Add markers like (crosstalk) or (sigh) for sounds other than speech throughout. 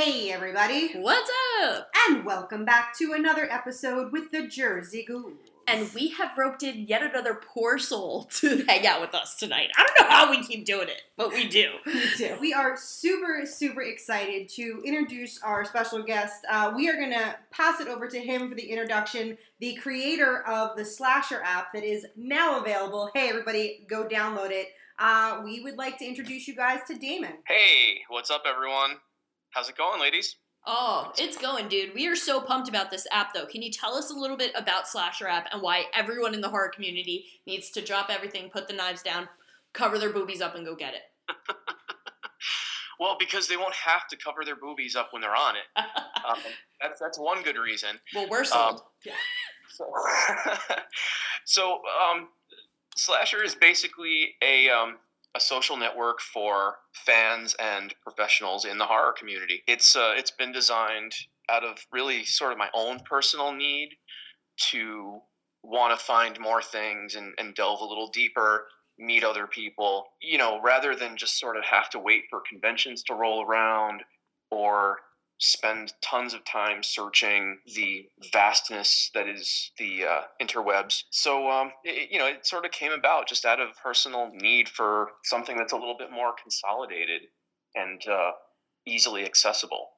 Hey, everybody, What's up? and welcome back to another episode with the Jersey Ghouls. And we have roped in yet another poor soul (laughs) to hang out with us tonight. I don't know how we keep doing it, but we do. (laughs) we do. We are super, super excited to introduce our special guest. Uh, we are going to pass it over to him for the introduction, the creator of the Slasher app that is now available. Hey, everybody, go download it. Uh, we would like to introduce you guys to Damon. Hey, what's up, everyone? How's it going, ladies? Oh, it's going, dude. We are so pumped about this app, though. Can you tell us a little bit about Slasher app and why everyone in the horror community needs to drop everything, put the knives down, cover their boobies up, and go get it? (laughs) Well, because they won't have to cover their boobies up when they're on it. (laughs) Um, that's that's one good reason. well, we're sold. Um, (laughs) So, so um, Slasher is basically a um, a social network for fans and professionals in the horror community. It's uh, it's been designed out of really sort of my own personal need to want to find more things and, and delve a little deeper, meet other people, you know, rather than just sort of have to wait for conventions to roll around or spend tons of time searching the vastness that is the uh, interwebs. So, um, it, you know, it sort of came about just out of personal need for something that's a little bit more consolidated and uh, easily accessible.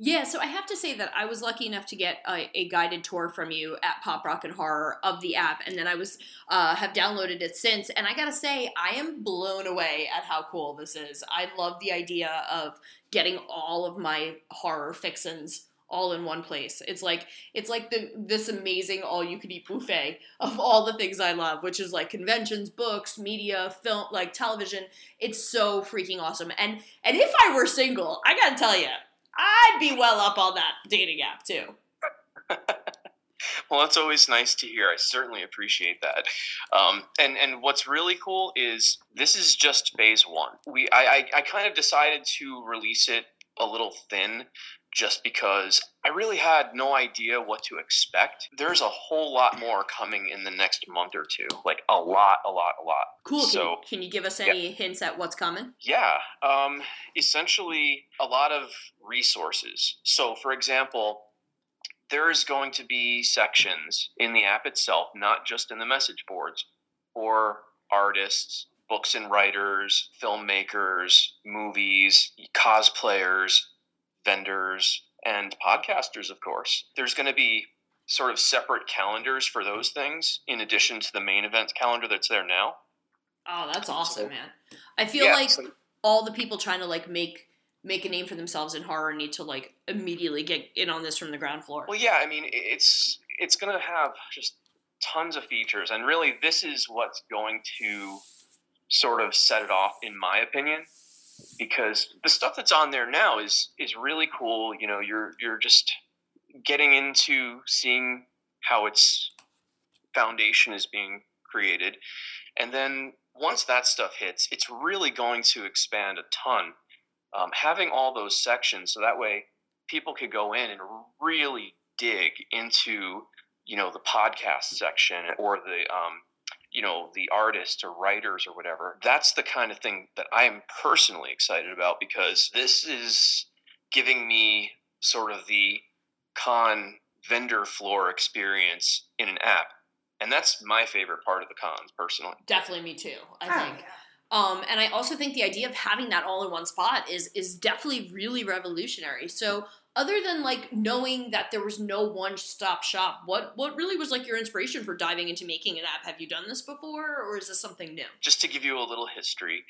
Yeah, so I have to say that I was lucky enough to get a, a guided tour from you at Pop Rock and Horror of the app, and then I was uh, have downloaded it since. And I gotta say, I am blown away at how cool this is. I love the idea of getting all of my horror fixins all in one place. It's like it's like the this amazing all you can eat buffet of all the things I love, which is like conventions, books, media, film, like television. It's so freaking awesome. And and if I were single, I gotta tell you. I'd be well up on that dating app too. (laughs) Well, that's always nice to hear. I certainly appreciate that. Um, and and what's really cool is this is just phase one. We I, I, I kind of decided to release it a little thin just because I really had no idea what to expect. There's a whole lot more coming in the next month or two. Like a lot, a lot, a lot. Cool. Can, So can you give us any hints at what's coming? yeah, um, essentially a lot of resources. So, for example, there is going to be sections in the app itself, not just in the message boards, for artists, books and writers, filmmakers, movies, cosplayers, vendors, and podcasters, of course. There's going to be sort of separate calendars for those things in addition to the main events calendar that's there now. Oh, that's awesome, man. I feel Yeah, like so- all the people trying to like make make a name for themselves in horror need to like immediately get in on this from the ground floor. Well, yeah, I mean, it's it's going to have just tons of features, and really, this is what's going to sort of set it off, in my opinion, because the stuff that's on there now is is really cool. You know, you're you're just getting into seeing how its foundation is being created, and then once that stuff hits, it's really going to expand a ton. Um, having all those sections, so that way people could go in and really dig into you know the podcast section or the um, you know the artists or writers or whatever that's the kind of thing that i'm personally excited about because this is giving me sort of the con vendor floor experience in an app and that's my favorite part of the cons personally Definitely me too. I Oh, think. Um, and I also think the idea of having that all in one spot is is definitely really revolutionary. So other than like knowing that there was no one stop shop, what what really was like your inspiration for diving into making an app? Have you done this before or is this something new? just to give you a little history,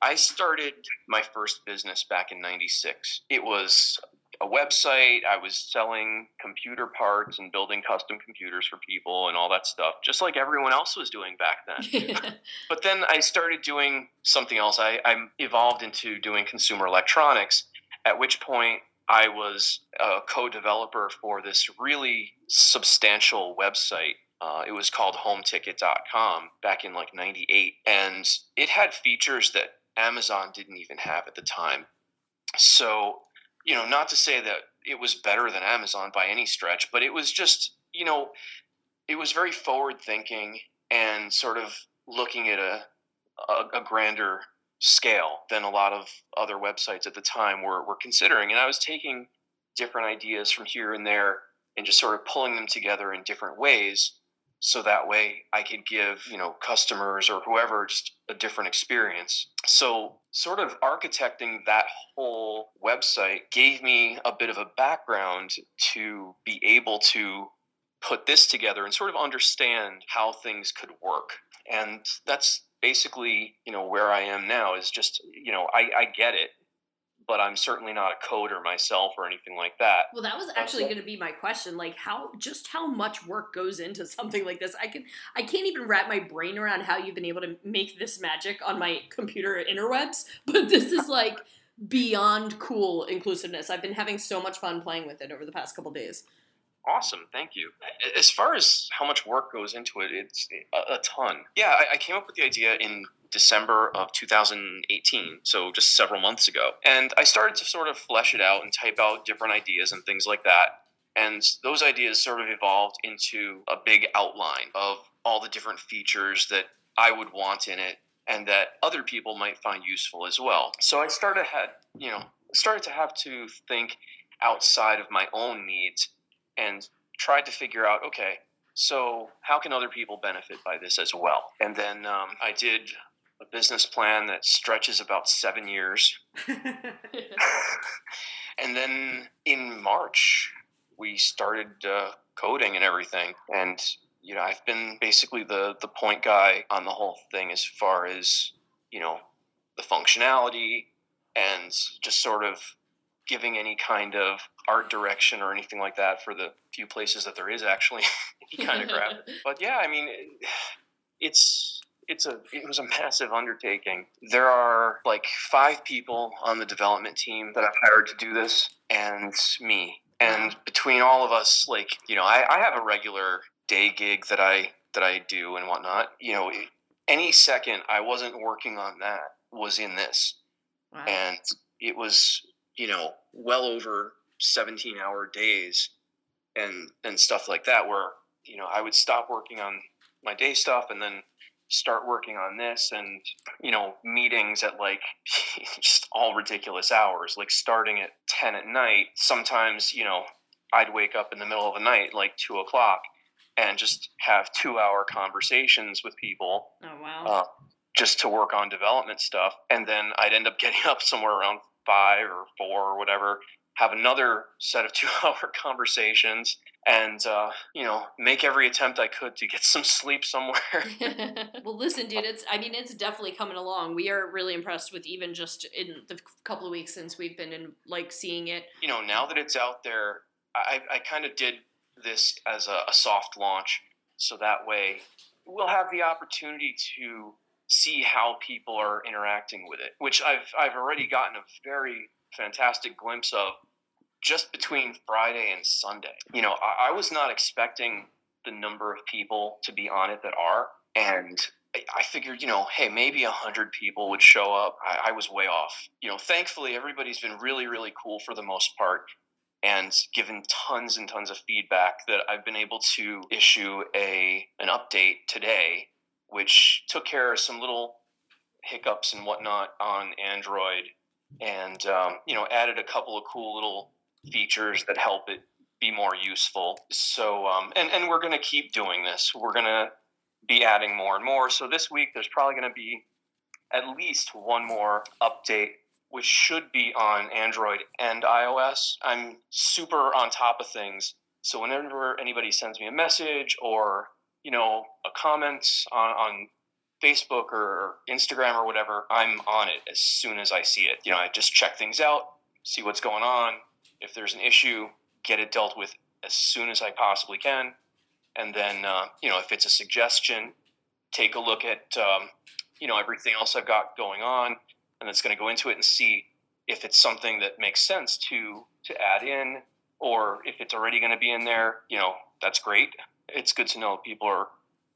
I started my first business back in 96. It was a website. I was selling computer parts and building custom computers for people and all that stuff, just like everyone else was doing back then. (laughs) but then I started doing something else. I, I evolved into doing consumer electronics, at which point I was a co developer for this really substantial website uh, it was called hometicket.com back in like 98. And it had features that Amazon didn't even have at the time. So, you know, not to say that it was better than Amazon by any stretch, but it was just, you know, it was very forward thinking and sort of looking at a, a, a grander scale than a lot of other websites at the time were, were considering. And I was taking different ideas from here and there and just sort of pulling them together in different ways so that way I could give, you know, customers or whoever just a different experience. So, sort of architecting that whole website gave me a bit of a background to be able to put this together and sort of understand how things could work. And that's basically, you know, where I am now is just, you know, I, I get it, but I'm certainly not a coder myself or anything like that. Well, that was actually going to be my question. Like, how just how much work goes into something like this? I can I can't even wrap my brain around how you've been able to make this magic on my computer interwebs. (laughs) But this is like beyond cool inclusiveness. I've been having so much fun playing with it over the past couple days. Awesome, thank you. As far as how much work goes into it, it's a, a ton. Yeah, I, I came up with the idea in December of 2018, so just several months ago. And I started to sort of flesh it out and type out different ideas and things like that. And those ideas sort of evolved into a big outline of all the different features that I would want in it and that other people might find useful as well. So I started had, you know, started to have to think outside of my own needs and tried to figure out, okay, so how can other people benefit by this as well? And then um, I did a business plan that stretches about seven years. (laughs) and then in March, we started uh, coding and everything. And you know, I've been basically the the point guy on the whole thing as far as you know the functionality and just sort of giving any kind of art direction or anything like that for the few places that there is actually any kind of graphic. But yeah, I mean, it's it's a it was a massive undertaking. There are like five people on the development team that I've hired to do this, and me. And between all of us, like you know, I, I have a regular day gig that I that I do and whatnot. You know, any second I wasn't working on that was in this, Wow. and it was you know well over 17 hour days and and stuff like that where you know I would stop working on my day stuff and then start working on this and you know meetings at like (laughs) just all ridiculous hours like starting at 10 at night sometimes you know i'd wake up in the middle of the night like 2 o'clock and just have two hour conversations with people Oh wow. uh, just to work on development stuff. And then I'd end up (laughs) getting up somewhere around five or four or whatever, have another set of (laughs) two hour conversations, and, uh, you know, make every attempt I could to get some sleep somewhere. (laughs) well, listen, dude. It's I mean, it's definitely coming along. We are really impressed with even just in the couple of weeks since we've been in like seeing it. you know, now that it's out there, I, I kind of did this as a, a soft launch. So that way we'll have the opportunity to see how people are interacting with it, which I've, I've already gotten a very fantastic glimpse of just between Friday and Sunday. You know, I, I was not expecting the number of people to be on it that are. And I- figured, you know, hey, maybe a hundred people would show up. I, I was way off. You know, thankfully, everybody's been really, really cool for the most part. and given tons and tons of feedback that I've been able to issue a an update today, which took care of some little hiccups and whatnot on Android, and um, you know added a couple of cool little features that help it be more useful. So um, and and we're gonna keep doing this. We're gonna be adding more and more. So this week there's probably gonna be at least one more update which should be on Android and iOS. I'm super on top of things. So whenever anybody sends me a message or, you know, a comment on, on Facebook or Instagram or whatever, I'm on it as soon as I see it. You know, I just check things out, see what's going on. If there's an issue, get it dealt with as soon as I possibly can. And then, uh, you know, if it's a suggestion, take a look at, um, you know, everything else I've got going on and it's going to go into it and see if it's something that makes sense to to add in or if it's already going to be in there you know that's great it's good to know people are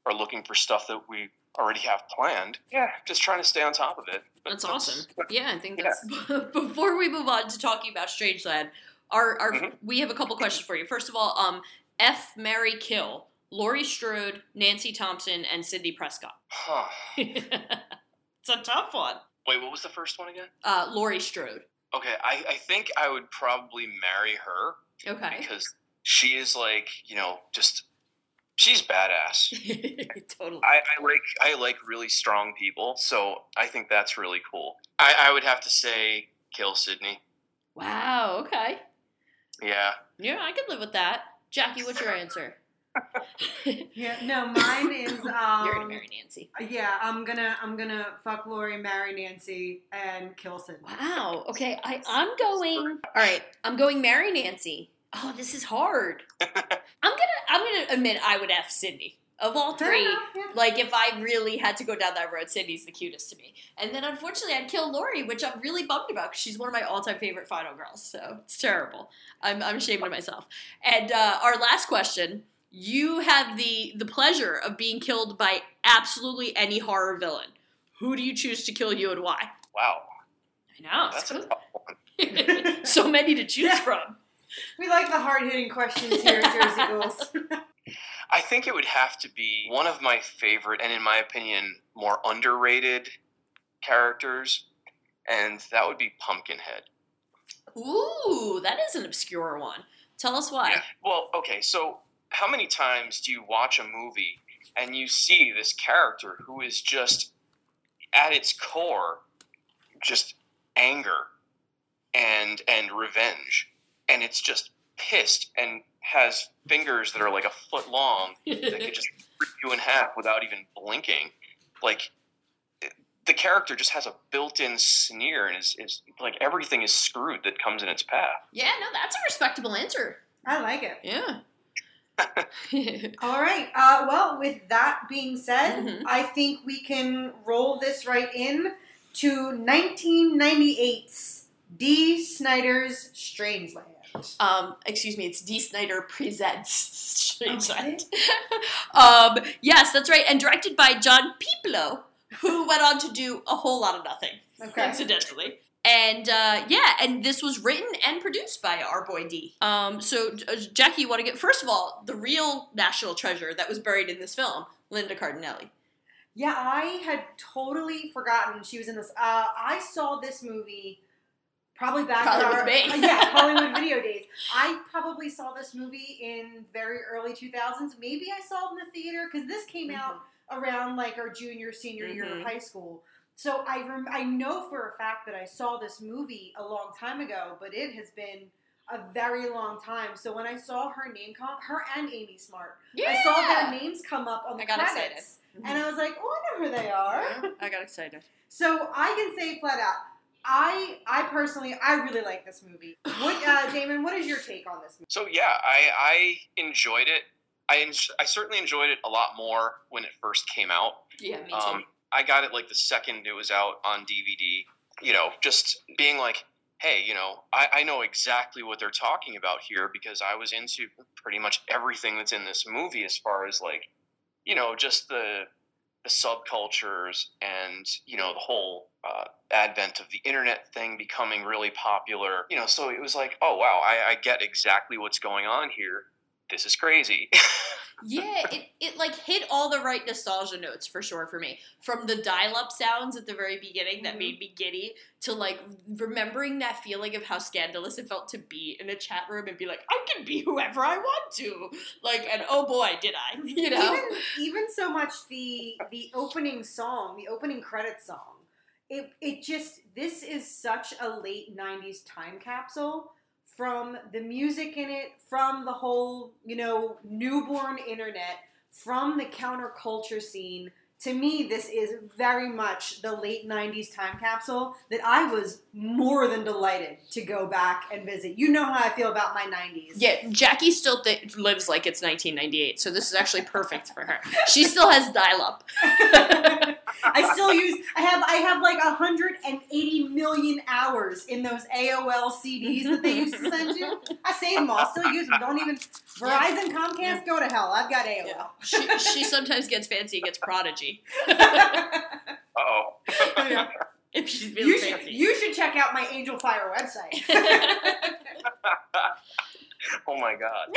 are looking for stuff that we already have planned yeah just trying to stay on top of it but that's, that's awesome yeah i think that's yeah. (laughs) before we move on to talking about strangeland our, our mm-hmm. we have a couple questions for you first of all um f mary kill laurie strode nancy thompson and sidney prescott (laughs) huh. it's a tough one Wait, what was the first one again? Uh, Laurie Strode. Okay, I, I think I would probably marry her. Okay. Because she is like, you know, just she's badass. (laughs) totally. I, I, like I like really strong people, so I think that's really cool. I, I would have to say kill Sidney. Wow. Okay. Yeah. Yeah, I could live with that. Jackie, what's your answer? (laughs) yeah, no, (laughs) mine is. Um, You're gonna marry Nancy. Yeah, I'm gonna I'm gonna fuck Laurie, marry Nancy, and kill Sidney. Wow. Okay, I I'm going. All right, I'm going marry Nancy. Oh, this is hard. (laughs) I'm gonna I'm gonna admit I would f Sidney. Of all three, enough, yeah. like if I really had to go down that road, Sidney's the cutest to me. And then unfortunately, I'd kill Laurie, which I'm really bummed about because she's one of my all-time favorite final girls. So it's terrible. I'm, I'm ashamed of myself. And uh, our last question you have the the pleasure of being killed by absolutely any horror villain. Who do you choose to kill you and why? Wow. I know. That's a tough one. (laughs) so many to choose yeah. from. We like the hard hitting questions here at Jersey (laughs) Ghouls. I think it would have to be one of my favorite and, in my opinion, more underrated characters, and that would be Pumpkinhead. Ooh, that is an obscure one. Tell us why. Yeah. Well, okay, so how many times do you watch a movie and you see this character who is just at its core just anger and and revenge and it's just pissed and has fingers that are like a foot long (laughs) that could just rip you in half without even blinking like the character just has a built-in sneer and is, is like everything is screwed that comes in its path yeah no that's a respectable answer i like it yeah (laughs) (laughs) All right. Uh, well, with that being said, mm-hmm. I think we can roll this right in to 1998's Dee Snider's Strangeland. Um, excuse me, it's Dee Snider presents Strangeland. (laughs) um, yes, that's right, and directed by John Pieplow, who went on to do a whole lot of nothing. Okay. Incidentally. And uh, yeah, and this was written and produced by our boy D. Um, so, uh, Jackie, you want to get first of all the real national treasure that was buried in this film, Linda Cardellini. Yeah, I had totally forgotten she was in this. Uh, I saw this movie probably back probably in our, (laughs) yeah Hollywood (laughs) video days. I probably saw this movie in very early 2000s. Maybe I saw it in the theater because this came mm-hmm. out around like our junior senior mm-hmm. year of mm-hmm. high school. So I rem- I know for a fact that I saw this movie a long time ago, but it has been a very long time. So when I saw her name come up, her and Amy Smart, yeah. I saw their names come up on the credits, mm-hmm. and I was like, oh, I know who they are. Yeah, I got excited. (laughs) so I can say flat out, I I personally I really like this movie. What uh, (laughs) Damon? What is your take on this movie? So yeah, I I enjoyed it. I, I certainly enjoyed it a lot more when it first came out. Yeah, me too. Um, I got it like the second it was out on DVD. You know, just being like, hey, you know, I, I know exactly what they're talking about here because I was into pretty much everything that's in this movie as far as like, you know, just the the subcultures and you know the whole uh, advent of the internet thing becoming really popular. You know, so it was like, oh wow, I, I get exactly what's going on here. This is crazy. (laughs) yeah, it, it like hit all the right nostalgia notes for sure for me. From the dial up sounds at the very beginning that Mhm. made me giddy to like remembering that feeling of how scandalous it felt to be in a chat room and be like, I can be whoever I want to. Like, and oh boy, did I. (laughs) You know? even even so much the the opening song, the opening credit song. It it just this is such a late '90s time capsule from the music in it, from the whole you know newborn internet, from the counterculture scene. To me, this is very much the late '90s time capsule that I was more than delighted to go back and visit. You know how I feel about my '90s. Yeah, Jackie still th- lives like it's 1998, so this is actually perfect for her. She still has dial up. (laughs) (laughs) I still use. I have. I have like 180 million hours in those AOL CDs that they used to send you. (laughs) I save them all. Still use them. Don't even. Verizon, Comcast, go to hell. I've got AOL. She, she sometimes gets fancy and gets Prodigy. (laughs) oh. if she's feeling You should. You should check out my Angelfire website. oh my god.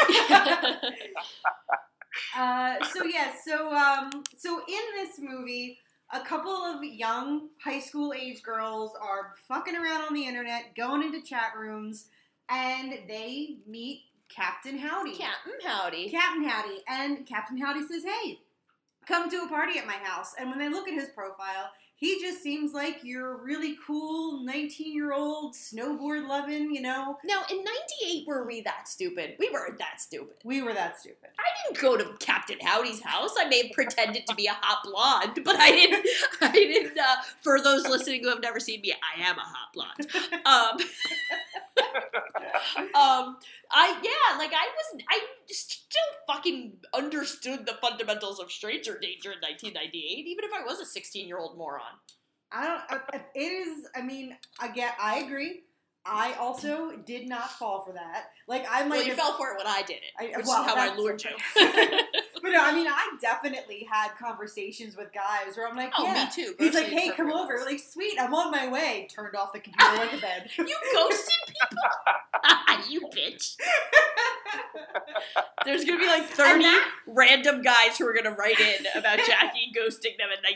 Uh, so yeah, so um, so in this movie, a couple of young high school age girls are fucking around on the internet, going into chat rooms, and they meet Captain Howdy. Captain Howdy. Captain Howdy, and Captain Howdy says, "Hey, come to a party at my house." And when they look at his profile, he just seems like you're a really cool 19 year old snowboard loving, you know. Now, in 98, were we that stupid? We weren't that stupid. We were that stupid. I didn't go to Captain Howdy's house. I may have pretended to be a hot blonde, but I didn't. I didn't. Uh, for those listening who have never seen me, I am a hot blonde. Um, (laughs) (laughs) um, I yeah, like I was. I still fucking understood the fundamentals of stranger danger in 1998, even if I was a 16 year old moron. I don't. It is. I mean, again, I agree. I also did not fall for that. Like I might Well, you have, fell for it when I did it, I- which well, is how I lured you. (laughs) But no, I mean, I definitely had conversations with guys where I'm like, Oh, me yeah. too. He's like, hey, come over. ones. Like, sweet, I'm on my way. Turned off the computer, went to bed. (laughs) You ghosted people? (laughs) you bitch. (laughs) There's gonna be like 30 random guys who are gonna write in about Jackie ghosting them in No,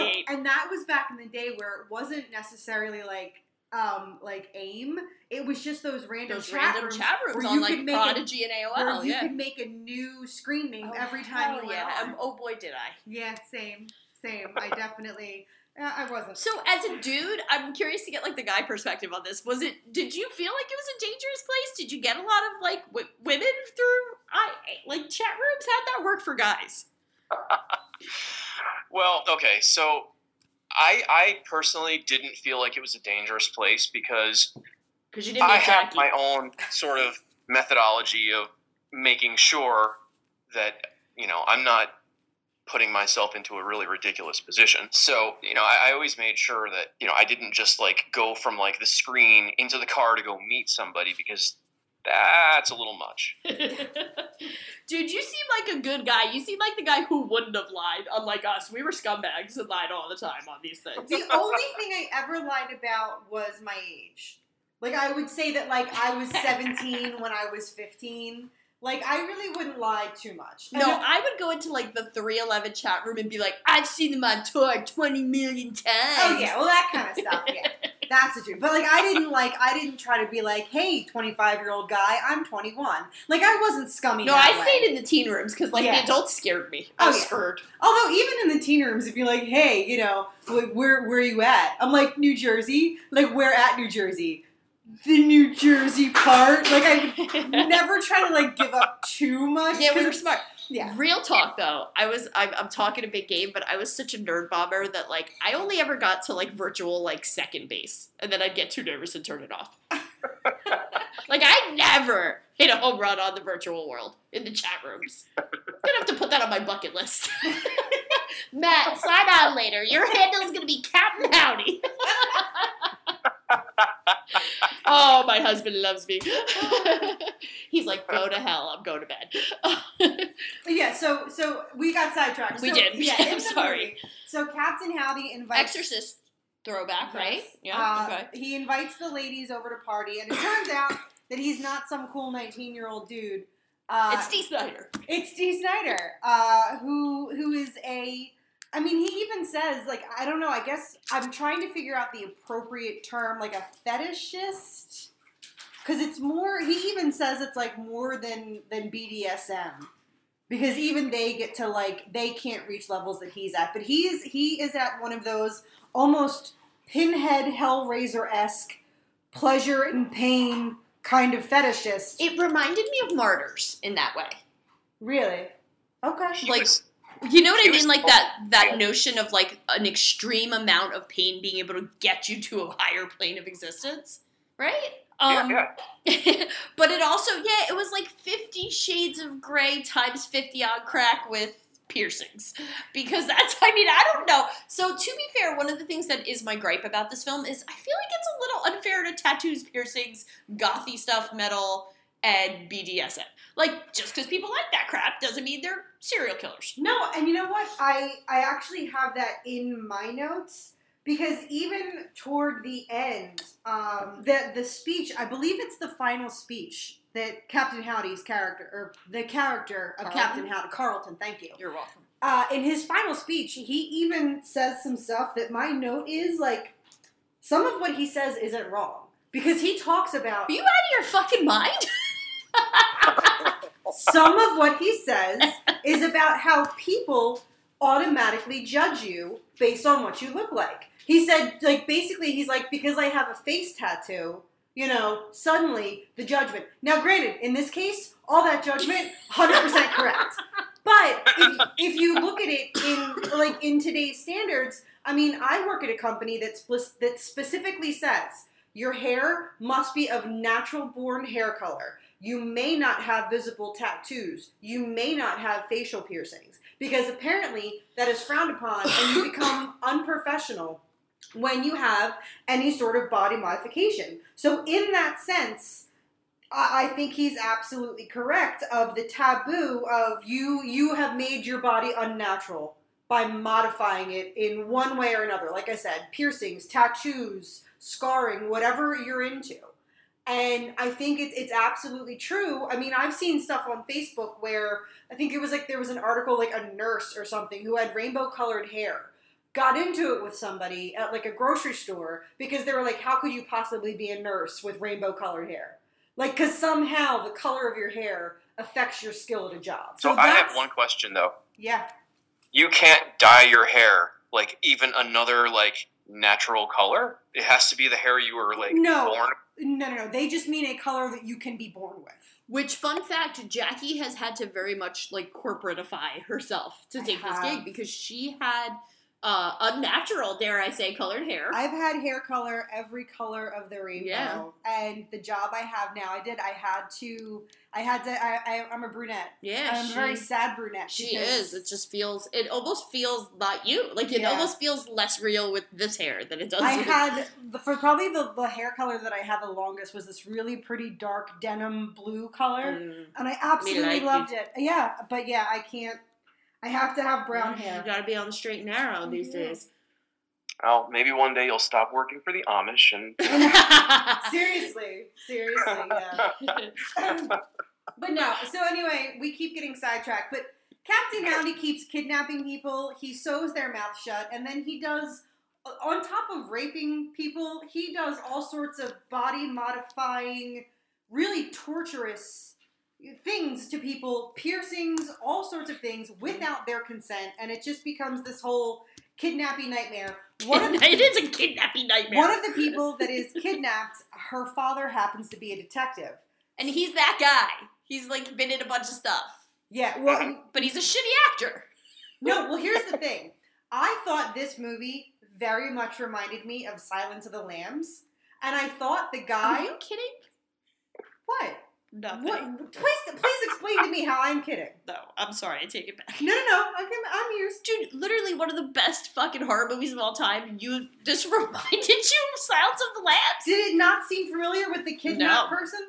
1998. and that was back in the day where it wasn't necessarily like um like aim. It was just those random Those chat random rooms chat rooms where on you like could make Prodigy a, and where you yeah. could make a new screen name Oh, every time you hell went yeah. on. Um, oh boy, did I. Yeah, same, same. I definitely, uh, I wasn't. So as a dude, I'm curious to get like the guy perspective on this. Was it? Did you feel like it was a dangerous place? Did you get a lot of like w- women through I like chat rooms? How'd that work for guys? (laughs) Well, okay, so I I personally didn't feel like it was a dangerous place because Because you didn't I have my own sort of methodology of making sure that you know I'm not putting myself into a really ridiculous position. So you know I, I always made sure that you know I didn't just like go from like the screen into the car to go meet somebody because that's a little much. (laughs) Dude, you seem like a good guy. You seem like the guy who wouldn't have lied, unlike us. We were scumbags and lied all the time on these things. The only thing I ever lied about was my age. Like I would say that like I was (laughs) 17 when I was 15. Like I really wouldn't lie too much. No, if- I would go into like the 311 chat room and be like, I've seen them on tour 20 million times. Oh yeah, well that kind of stuff. Yeah, (laughs) that's the truth. But like I didn't like I didn't try to be like, hey, 25 year old guy, I'm 21. Like I wasn't scummy. No, that I way. stayed in the teen rooms because like Yeah. the adults scared me. Oh, I Oh, was yeah. scared. Although even in the teen rooms, if you're like, hey, you know, where where are you at? I'm like New Jersey. Like where at New Jersey? The New Jersey part. Like I (laughs) never try to like give up too much. Yeah, we were smart. Yeah. Real talk though, I was I'm, I'm talking a big game, but I was such a nerd bomber that like I only ever got to like virtual like second base, and then I'd get too nervous and turn it off. (laughs) like I never hit a home run on the virtual world in the chat rooms. Gonna have to put that on my bucket list. (laughs) Matt, sign on later. Your handle's gonna be Captain Howdy. Oh, my husband loves me. (laughs) He's like, go to hell. I'm going to bed. (laughs) Yeah, so so we got sidetracked. We So, did. Yeah, (laughs) I'm sorry. movie, So Captain Howdy invites Exorcist throwback, right? Yeah. Uh, okay. He invites the ladies over to party, and it turns out that he's not some cool 19 year old dude. Uh, It's Dee Snider. It's Dee Snider, uh, who who is a. I mean, he even says like I don't know. I guess I'm trying to figure out the appropriate term, like a fetishist, because it's more. He even says it's like more than than BDSM, because even they get to like they can't reach levels that he's at. But he is he is at one of those almost pinhead Hellraiser esque pleasure and pain kind of fetishist. It reminded me of Martyrs in that way. Really? Okay. He Like, was- You know what I mean? Like that that yeah. notion of like an extreme amount of pain being able to get you to a higher plane of existence, right? Um, yeah, yeah. (laughs) but it also, yeah, it was like Fifty Shades of Grey times fifty on crack with piercings, because that's. I mean, I don't know. So to be fair, one of the things that is my gripe about this film is I feel like it's a little unfair to tattoos, piercings, gothy stuff, metal, and BDSM. Like just because people like that crap doesn't mean they're serial killers. No, and you know what? I I actually have that in my notes because even toward the end, um, the the speech, I believe it's the final speech that Captain Howdy's character or the character of Carleton? Captain Howdy, Carleton, thank you. You're welcome. Uh, in his final speech, he even says some stuff that my note is like some of what he says isn't wrong because he talks about Are you out of your fucking mind? (laughs) some of what he says is about how people automatically judge you based on what you look like. He said, like, basically, he's like, because I have a face tattoo, you know, suddenly the judgment. Now, granted, in this case, all that judgment, 100% correct. But if, if you look at it in, like, in today's standards, I mean, I work at a company that's that specifically says your hair must be of natural born hair color. You may not have visible tattoos. You may not have facial piercings because apparently that is frowned upon and you (laughs) become unprofessional when you have any sort of body modification. So, in that sense, I think he's absolutely correct of the taboo of you you have made your body unnatural by modifying it in one way or another. Like I said, piercings, tattoos, scarring, whatever you're into. And I think it's it's absolutely true. I mean, I've seen stuff on Facebook where I think it was like there was an article like a nurse or something who had rainbow colored hair got into it with somebody at like a grocery store because they were like, how could you possibly be a nurse with rainbow colored hair? Like, because somehow the color of your hair affects your skill at a job. So I have one question though. Yeah. You can't dye your hair like even another like natural color. It has to be the hair you were like No. born. No, no, no. They just mean a color that you can be born with. Which, fun fact, Jackie has had to very much like corporatify herself to I take this gig because she had uh, unnatural, dare I say, colored hair. I've had hair color every color of the rainbow, Yeah. and the job I have now, I did. I had to. I had to. I, I, I'm a brunette. yeah, I'm a very sad brunette. She is. It just feels. It almost feels not you. Like it Yeah. almost feels less real with this hair than it does. I with- had the, for probably the, the hair color that I had the longest was this really pretty dark denim blue color, Mm. and I absolutely like loved it. Yeah, but yeah, I can't. I have to have brown hair. You hair. gotta be on the straight and narrow these Yeah. days. Well, maybe one day you'll stop working for the Amish and (laughs) (laughs) seriously, seriously, yeah. (laughs) but no. So anyway, we keep getting sidetracked. But Captain Howdy keeps kidnapping people. He sews their mouth shut, and then he does. On top of raping people, he does all sorts of body modifying, really torturous things to people, piercings, all sorts of things without their consent, and it just becomes this whole kidnapping nightmare. One of the, it is a kidnapping nightmare. one of the people that is kidnapped, her father happens to be a detective. and he's that guy. He's like been in a bunch of stuff, Yeah, well, but he's a shitty actor. no, well, here's the thing. I thought this movie very much reminded me of Silence of the Lambs, and I thought the guy. Are you kidding? What? Nothing. What? Please, please explain to me how I'm kidding. (laughs) No, I'm sorry. I take it back. No, no, no. I'm, I'm yours. Dude, literally one of the best fucking horror movies of all time. You just (laughs) reminded you of Silence of the Lambs. Did it not seem familiar with the kidnapped No. person?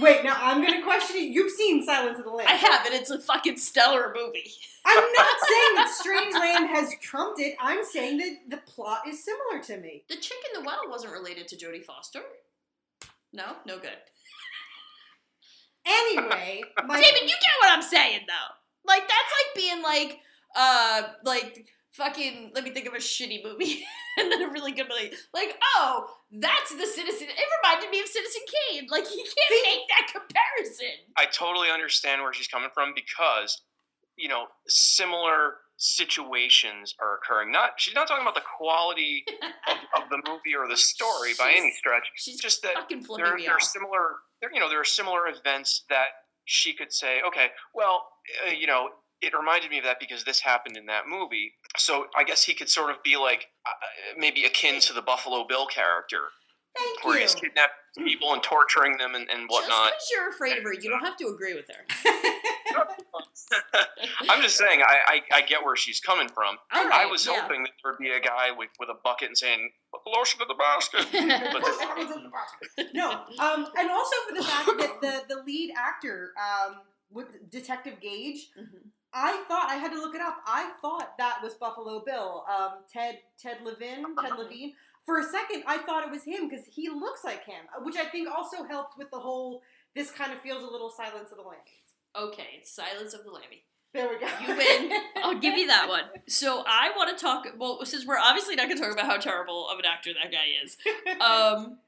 Wait, now I'm gonna question it. You've seen Silence of the Lambs. I have, and it's a fucking stellar movie. (laughs) I'm not saying that Strangeland has trumped it. I'm saying that the plot is similar to me. The chick in the well wasn't related to Jodie Foster. No, no good. Anyway, (laughs) my David, you get what I'm saying though. Like that's like being like, uh, like fucking. Let me think of a shitty movie (laughs) and then a really good movie. Like, oh, that's the Citizen. It reminded me of Citizen Kane. Like you can't make that comparison. I totally understand where she's coming from because, you know, similar situations are occurring. Not she's not talking about the quality of, (laughs) of the movie or the story by any stretch. she's just that there, there are similar. There, you know, there are similar events that she could say, okay, well, uh, you know. It reminded me of that because this happened in that movie. So I guess he could sort of be like uh, maybe akin to the Buffalo Bill character, thank where you. he's kidnapping people and torturing them and, and Just whatnot. because you're afraid of her, you don't have to agree with her. (laughs) I'm just saying, I, I, I get where she's coming from. All I was yeah. hoping that there would be a guy with, with a bucket and saying, put the lotion in the basket. (laughs) But no, um, and also for the fact that the the lead actor, um, with Detective Gage, Mm-hmm. I thought I had to look it up. I thought that was Buffalo Bill, um, Ted Ted Levine, Ted Levine. For a second, I thought it was him because he looks like him, which I think also helped with the whole. This kind of feels a little Silence of the Lambs. Okay, it's Silence of the Lammy. There we go. You win. (laughs) I'll give you that one. So I want to talk. Well, since we're obviously not going to talk about how terrible of an actor that guy is, (laughs) um,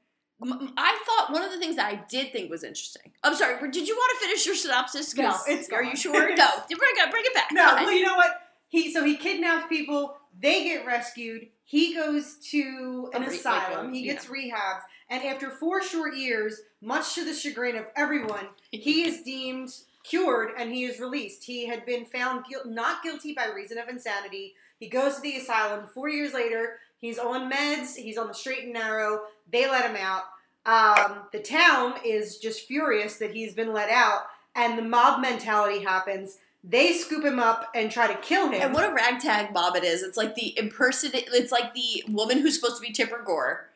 I thought one of the things that I did think was interesting. I'm sorry. Did you want to finish your synopsis? No, it's Are gone. you sure? (laughs) No. Bring it. Bring it back. No, well, you know what? He so he kidnaps people. They get rescued. He goes to an re- like asylum. a- he gets rehabbed, and after four short years, much to the chagrin of everyone, he is deemed cured and he is released. He had been found guil- not guilty by reason of insanity. He goes to the asylum. Four years later, he's on meds. He's on the straight and narrow. They let him out. Um, the town is just furious that he's been let out, and the mob mentality happens. They scoop him up and try to kill him. And what a ragtag mob it is. It's like the impersonate. It's like the woman who's supposed to be Tipper Gore,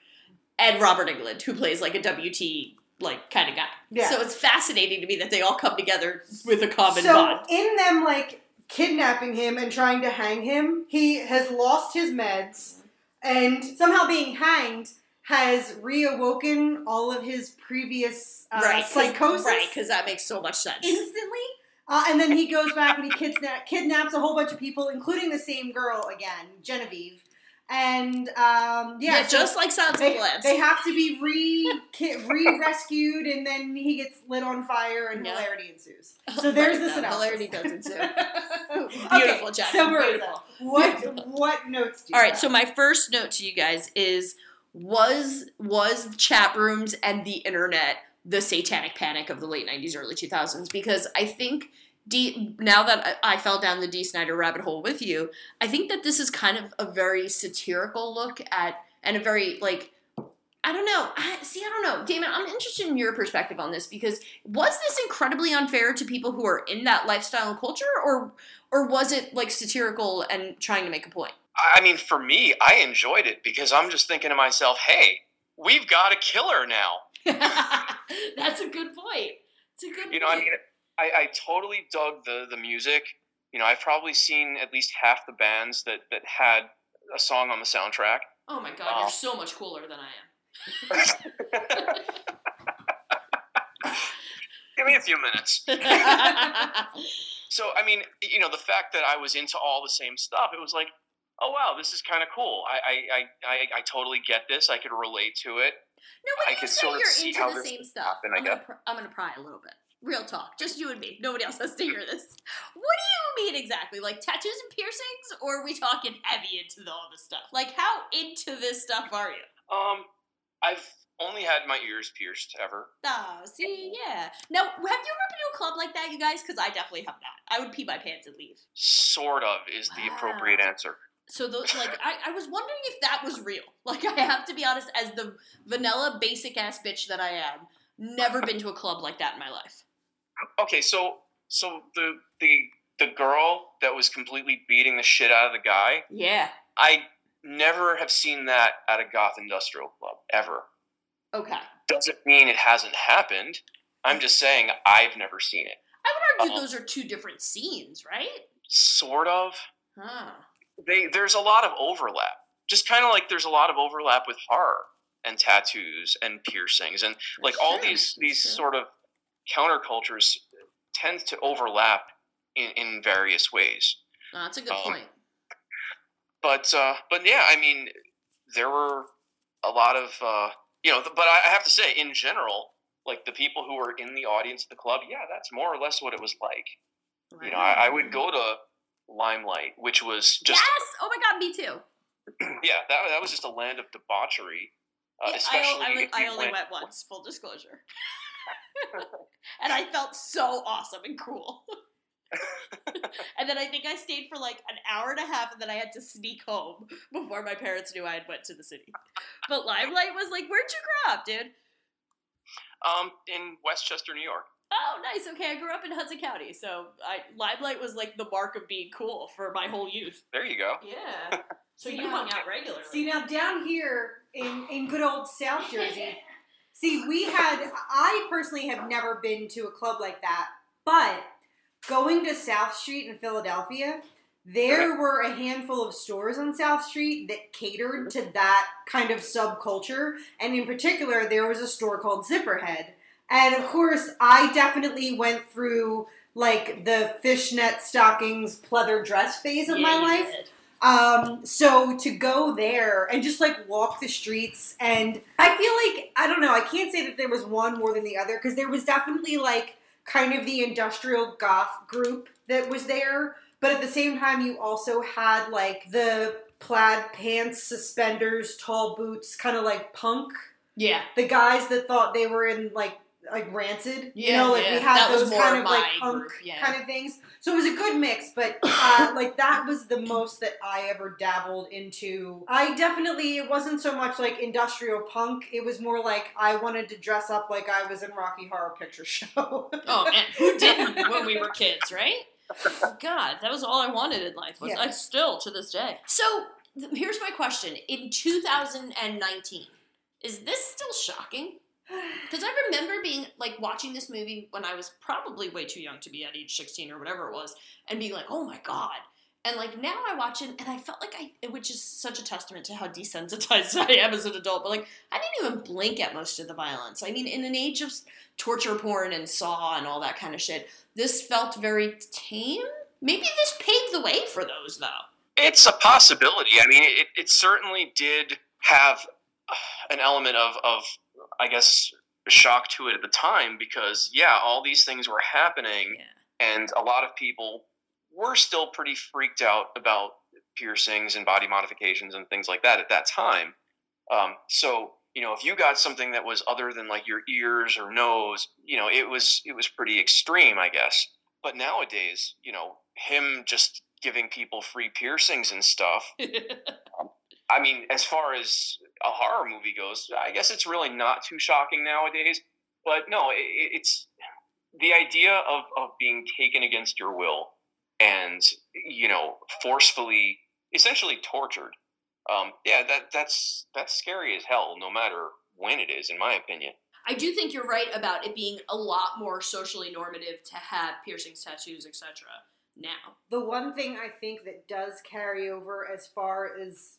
and Robert Englund, who plays like a WT like kind of guy. Yeah. So it's fascinating to me that they all come together with a common so bond. in them like kidnapping him and trying to hang him, he has lost his meds and somehow being hanged has reawoken all of his previous uh, right, psychosis Right, because that makes so much sense. instantly. Uh, and then he goes back and he kidna- kidnaps a whole bunch of people, including the same girl again, Genevieve. And um, yeah, Yeah, so just like of they, the they have to be re re rescued, and then he gets lit on fire, and Yeah. hilarity ensues. (laughs) So there's no, synopsis. Hilarity does ensue. (laughs) Okay, Beautiful, Jack. So Beautiful. what (laughs) what notes do you All right, have? so my first note to you guys is was was chat rooms and the internet the satanic panic of the late 90s early 2000s because I think D, now that I, I fell down the Dee Snider rabbit hole with you, I think that this is kind of a very satirical look at and a very like I don't know. I, see, I don't know, Damon. I'm interested in your perspective on this because was this incredibly unfair to people who are in that lifestyle and culture, or or was it like satirical and trying to make a point? I mean, for me, I enjoyed it because I'm just thinking to myself, hey, we've got a killer now. (laughs) That's a good point. It's a good You know, I mean, I, I totally dug the, the music. You know, I've probably seen at least half the bands that, that had a song on the soundtrack. oh my god, uh, you're so much cooler than I am. (laughs) Give me a few minutes. So, I mean, you know, the fact that I was into all the same stuff, it was like, oh wow, this is kind of cool. I, I, I, I, totally get this. I could relate to it. No, when I you could say sort of you're see into how the same stuff, happen, I I'm, gonna pr- I'm gonna pry a little bit. Real talk, just you and me. Nobody else has to hear this. What do you mean exactly? Like tattoos and piercings, or are we talking heavy into the, all this stuff? Like, how into this stuff are you? Um, I've only had my ears pierced ever. Oh, see, yeah. Now, have you ever been to a club like that, you guys? Because I definitely have not. I would pee my pants and leave. Sort of is the appropriate answer. So those (laughs) like I, I was wondering if that was real. (laughs) Like I have to be honest, as the vanilla basic ass bitch that I am, Never been to a club like that in my life. Okay, so so the the the girl that was completely beating the shit out of the guy. Yeah. I never have seen that at a goth industrial club ever. Okay. Doesn't mean it hasn't happened. I'm just saying I've never seen it. I would argue Um, those are two different scenes, right? Sort of. Huh. They there's a lot of overlap. Just kind of like there's a lot of overlap with horror and tattoos and piercings and like all these these sure. sort of countercultures tend to overlap in, in various ways. No, that's a good Um, point. but uh, but yeah, I mean, there were a lot of uh, you know, but I I have to say, in general, like the people who were in the audience at the club, yeah, that's more or less what it was like. You know, I, I would go to Limelight, which was just yes. Oh my god, me too. (clears throat) yeah, that that was just a land of debauchery. Uh, Yeah, I, especially I, went- I you only went once. Full disclosure. (laughs) (laughs) and I felt so awesome and cool. (laughs) and then I think I stayed for like an hour and a half, and then I had to sneak home before my parents knew I had went to the city. But Limelight was like, "Where'd you grow up, dude?" Um, in Westchester, New York. Oh, nice. Okay, I grew up in Hudson County, so I Limelight was like the mark of being cool for my whole youth. There you go. Yeah. So you hung out regularly. See now down here in in good old South Jersey. See, we had I personally have never been to a club like that, but going to South Street in Philadelphia, there were a handful of stores on South Street that catered to that kind of subculture, and in particular, there was a store called Zipperhead. And of course, I definitely went through like the fishnet stockings pleather dress phase of Yeah, my life. did. Um, so to go there and just like walk the streets, and I feel like I don't know, I can't say that there was one more than the other because there was definitely like kind of the industrial goth group that was there, but at the same time, you also had like the plaid pants, suspenders, tall boots, kind of like punk. Yeah. The guys that thought they were in like like rancid, you know, like yeah. we had That those kind of like punk group, yeah. kind of things. So it was a good mix, but uh, (coughs) like that was the most that I ever dabbled into. I definitely it wasn't so much like industrial punk. It was more like I wanted to dress up like I was in Rocky Horror Picture (laughs) Show. Oh man, who didn't (laughs) when we were kids, right? God, that was all I wanted in life. Was Yeah. I still to this day. So here's my question: In 2019, is this still shocking? Because I remember being like watching this movie when I was probably way too young to be at age 16 or whatever it was, and being like, "Oh my god." And like now I watch it and I felt like I, which is such a testament to how desensitized (laughs) I am as an adult, but like I didn't even blink at most of the violence. I mean, in an age of torture porn and Saw and all that kind of shit, this felt very tame. Maybe this paved the way for those though. It's a possibility. I mean, it, it certainly did have an element of, of, I guess, shock to it at the time because, yeah, all these things were happening, and a lot of people were still pretty freaked out about piercings and body modifications and things like that at that time. Um, so, you know, if you got something that was other than like your ears or nose, you know, it was it was pretty extreme, I guess. But nowadays, you know, him just giving people free piercings and stuff. (laughs) I mean, as far as a horror movie goes, I guess it's really not too shocking nowadays. But no, it, it's the idea of, of being taken against your will and you know forcefully, essentially tortured. Um, yeah, that that's that's scary as hell. No matter when it is, in my opinion. I do think you're right about it being a lot more socially normative to have piercings, tattoos, etc. Now, the one thing I think that does carry over as far as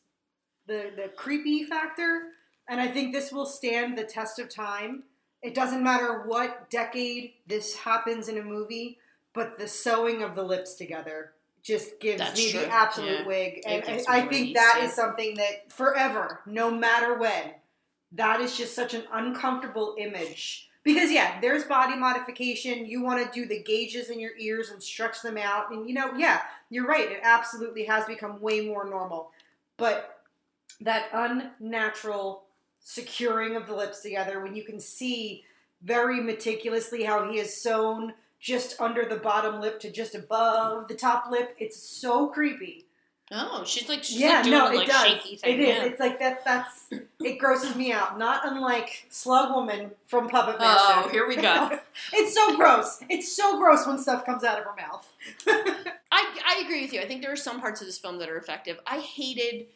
the the creepy factor, and I think this will stand the test of time. It doesn't matter what decade this happens in a movie, but the sewing of the lips together just gives That's me true. the absolute Yeah. wig, It and I, think that is something that forever, no matter when, that is just such an uncomfortable image. Because yeah, there's body modification. You want to do the gauges in your ears and stretch them out, and you know, yeah, you're right. It absolutely has become way more normal. But that unnatural securing of the lips together, when you can see very meticulously how he has sewn just under the bottom lip to just above the top lip, it's so creepy. Oh, she's like she's yeah, like doing no, it like does. shaky thing. It is. yeah. It's like that. That's it grosses me out. Not unlike Slug Woman from Puppet oh, Master. Oh, here we go. (laughs) it's so gross. It's so gross when stuff comes out of her mouth. (laughs) I, I agree with you. I think there are some parts of this film that are effective. I hated.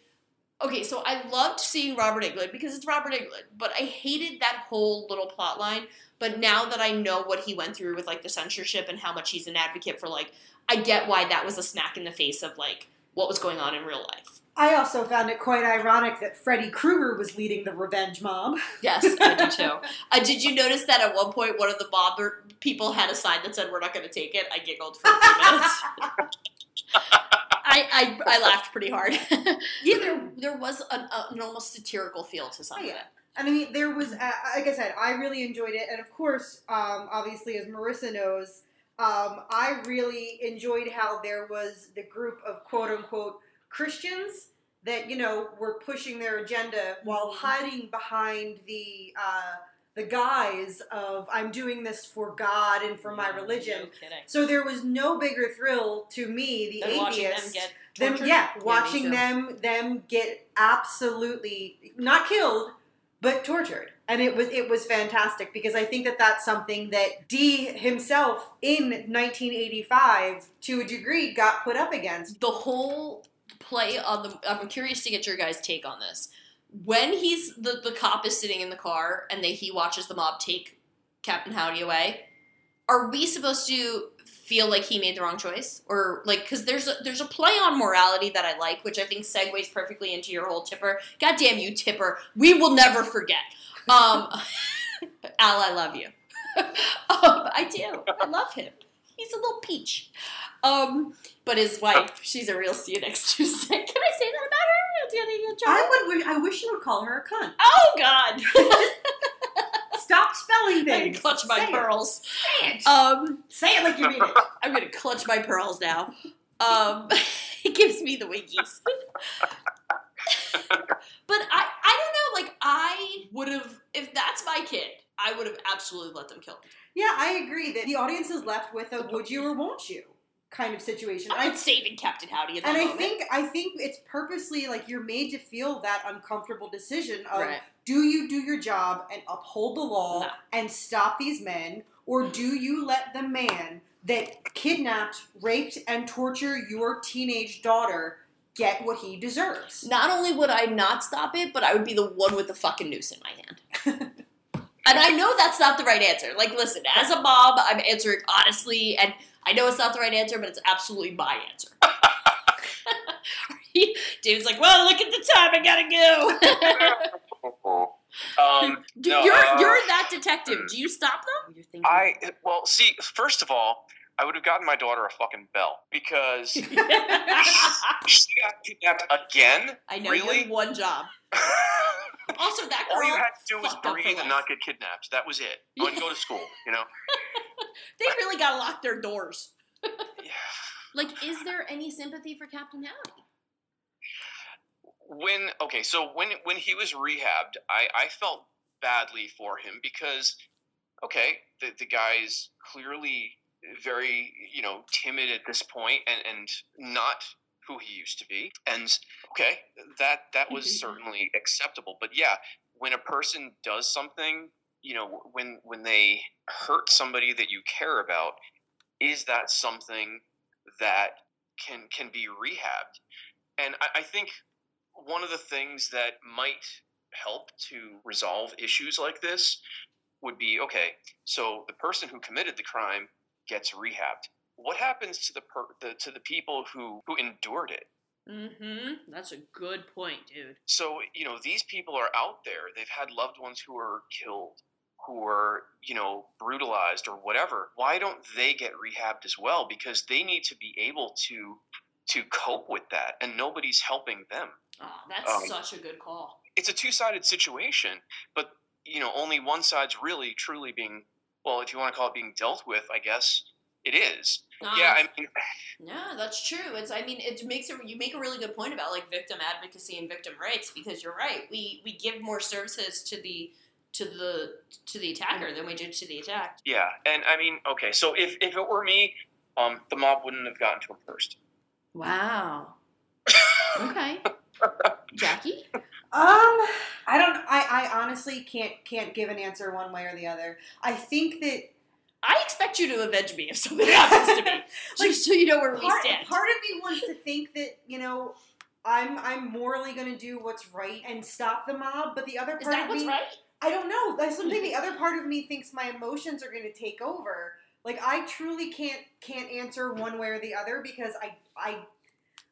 Okay, so I loved seeing Robert Englund because it's Robert Englund, but I hated that whole little plot line. But now that I know what he went through with like the censorship and how much he's an advocate for like, I get why that was a smack in the face of like what was going on in real life. I also found it quite ironic that Freddy Krueger was leading the revenge mob. Yes, I do (laughs) too. Uh, did you notice that at one point one of the mob people had a sign that said "We're not going to take it"? I giggled for a few minutes. (laughs) I, I I laughed pretty hard. (laughs) yeah, there there was an, uh, an almost satirical feel to some Oh, of yeah. it. And I mean, there was, uh, like I said, I really enjoyed it. And of course, um, obviously, as Marissa knows, um, I really enjoyed how there was the group of quote unquote Christians that, you know, were pushing their agenda while hiding behind the. Uh, the guise of I'm doing this for God and for my religion. No. So there was no bigger thrill to me, the Than watching them atheist, get them yeah, watching too. them them get absolutely not killed, but tortured. And it was it was fantastic because I think that that's something that Dee himself in 1985 to a degree got put up against. the whole play on the I'm curious to get your guys' take on this. When he's the, the cop is sitting in the car and they, he watches the mob take Captain Howdy away, are we supposed to feel like he made the wrong choice? Or like cuz there's a, there's a play on morality that I like, which I think segues perfectly into your whole Tipper. God damn you Tipper. We will never forget. Um (laughs) Al, I love you. (laughs) um, I do. I love him. He's a little peach. Um, but his wife, she's a real See you next (laughs) Tuesday. Can I say that about her? Do you think you'll I would I wish you would call her a cunt. Oh God! (laughs) Stop spelling (laughs) things. I'm gonna things. clutch my Say it. pearls. Say it. Um, Say it like you mean it. (laughs) I'm gonna clutch my pearls now. Um, it gives me the winkies. but I, I don't know. Like I would have, if that's my kid, I would have absolutely let them kill. Yeah, I agree that the audience is left with a would you or won't you kind of situation. I'm I saving Captain Howdy and I think I think it's purposely like you're made to feel that uncomfortable decision of Right. do you do your job and uphold the law No. and stop these men, or mm-hmm. do you let the man that kidnapped, raped, and tortured your teenage daughter get what he deserves? Not only would I not stop it, but I would be the one with the fucking noose in my hand. (laughs) and I know that's not the right answer. Like, listen, as a mom, I'm answering honestly, and I know it's not the right answer, but it's absolutely my answer. (laughs) (laughs) David's like, well, look at the time, I gotta go. (laughs) Um, Do- no, you're uh, you're that detective. Do you stop them? You're thinking. I well, see, first of all, I would have gotten my daughter a fucking bell because she got kidnapped again. I know really? you had one job. Also, that girl. All you had to do was fucked up for breathe and life. not get kidnapped. That was it. Go and go to school. You know. They really gotta lock their doors. (laughs) Like, is there any sympathy for Captain Howdy? when okay so when when he was rehabbed i i felt badly for him because okay the the guy's clearly very you know timid at this point and and not who he used to be and okay that that was (laughs) certainly acceptable but yeah when a person does something you know when when they hurt somebody that you care about is that something that can can be rehabbed? And I, I think one of the things that might help to resolve issues like this would be okay so the person who committed the crime gets rehabbed. What happens to the, per, the to the people who who endured it? Mm-hmm. That's a good point, dude. so you know these people are out there. They've had loved ones who are killed who were you know brutalized or whatever why don't they get rehabbed as well because they need to be able to to cope with that and nobody's helping them Oh, that's Um, such a good call. it's a two-sided situation but you know only one side's really truly being well if you want to call it being dealt with i guess it is Nah, yeah i mean (laughs) Yeah, that's true. It's I mean it makes it you make a really good point about like victim advocacy and victim rights because you're right. We we give more services to the to the to the attacker than we do to the attacked. yeah and i mean okay so if, if it were me um, the mob wouldn't have gotten to him first Wow. Okay. (laughs) Jackie? Um, I don't. I, I honestly can't can't give an answer one way or the other. I think that I expect you to avenge me if something happens to me. (laughs) just so you know where we part, stand. part of me wants to think that you know I'm I'm morally going to do what's right and stop the mob, but the other part Is that of what's me, right? I don't know. That's something the other part of me thinks my emotions are going to take over. Like I truly can't can't answer one way or the other because I I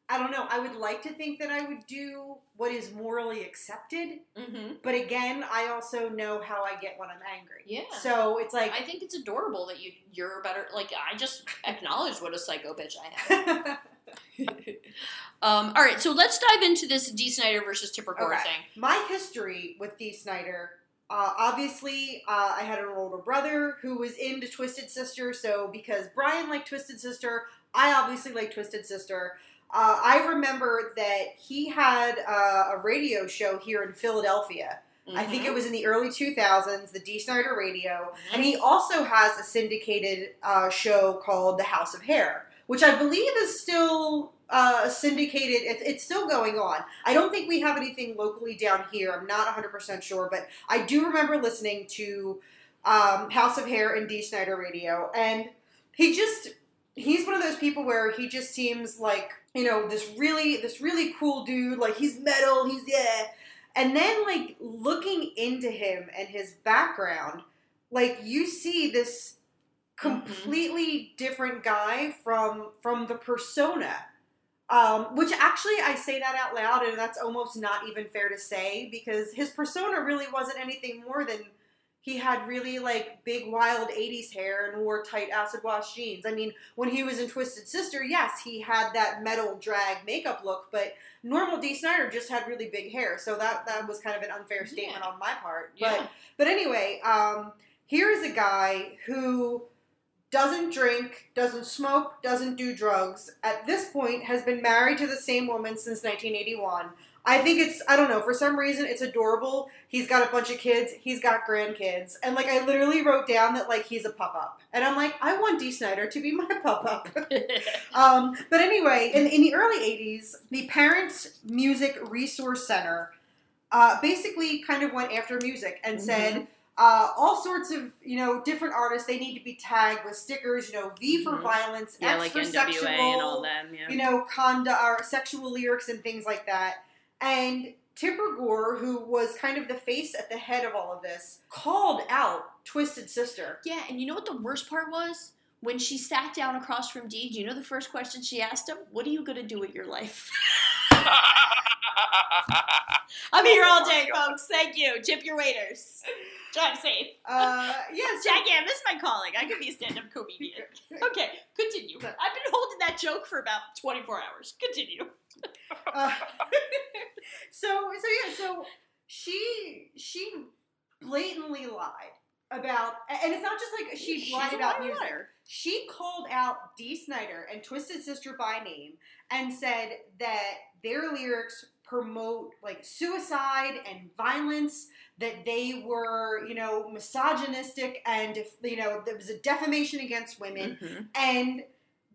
I don't know. I would like to think that I would do what is morally accepted, Mm-hmm. but again, I also know how I get when I'm angry. Yeah. So it's like I think it's adorable that you you're better. Like I just acknowledge what a psycho bitch I am. (laughs) um, all right, so let's dive into this Dee Snider versus Tipper Gore Okay. thing. My history with Dee Snider, uh, obviously, uh, I had an older brother who was into Twisted Sister, so because Brian liked Twisted Sister, I obviously like Twisted Sister. Uh, I remember that he had uh, a radio show here in Philadelphia. I think it was in the early 2000s, the Dee Snider Radio. And he also has a syndicated uh, show called The House of Hair, which I believe is still uh, syndicated. It's, it's still going on. I don't think we have anything locally down here. I'm not 100% sure, but I do remember listening to um, House of Hair and Dee Snider Radio. And he just, he's one of those people where he just seems like, you know, this really, this really cool dude. Like, he's metal, he's, yeah. And then, like, looking into him and his background, like, you see this completely different guy from from the persona. Um, which actually, I say that out loud, and that's almost not even fair to say because his persona really wasn't anything more than he had really like big, wild '80s hair and wore tight acid wash jeans. I mean, when he was in Twisted Sister, yes, he had that metal drag makeup look, but normal Dee Snider just had really big hair, so that that was kind of an unfair statement on my part. But Yeah. but anyway, um, here is a guy who doesn't drink, doesn't smoke, doesn't do drugs. At this point, has been married to the same woman since 1981. I think it's I don't know for some reason it's adorable. He's got a bunch of kids. He's got grandkids, and like I literally wrote down that like he's a pup up, and I'm like I want Dee Snider to be my (laughs) pup up. (laughs) um, but anyway, in, in the early 80s, the Parents Music Resource Center uh, basically kind of went after music and said uh, all sorts of you know different artists they need to be tagged with stickers. You know, V for Mhm. violence, Yeah, X like for NWA sexual, and all them. Yeah. you know, conda or sexual lyrics and things like that. And Tipper Gore, who was kind of the face at the head of all of this, called out Twisted Sister. Yeah, and you know what the worst part was? When she sat down across from Dee, do you know the first question she asked him? What are you going to do with your life? (laughs) (laughs) I'm here all day, folks. Thank you. Tip your waiters. Drive safe. Uh, (laughs) yes, Jackie, I miss my calling. I could be a stand-up comedian. (laughs) Okay, continue. I've been holding that joke for about 24 hours. Continue. Uh, so so yeah, so she she blatantly lied about, and it's not just like she lied about music. liar. She called out Dee Snider and Twisted Sister by name and said that their lyrics promote like suicide and violence. That they were, you know, misogynistic and if you know there was a defamation against women. Mm-hmm. And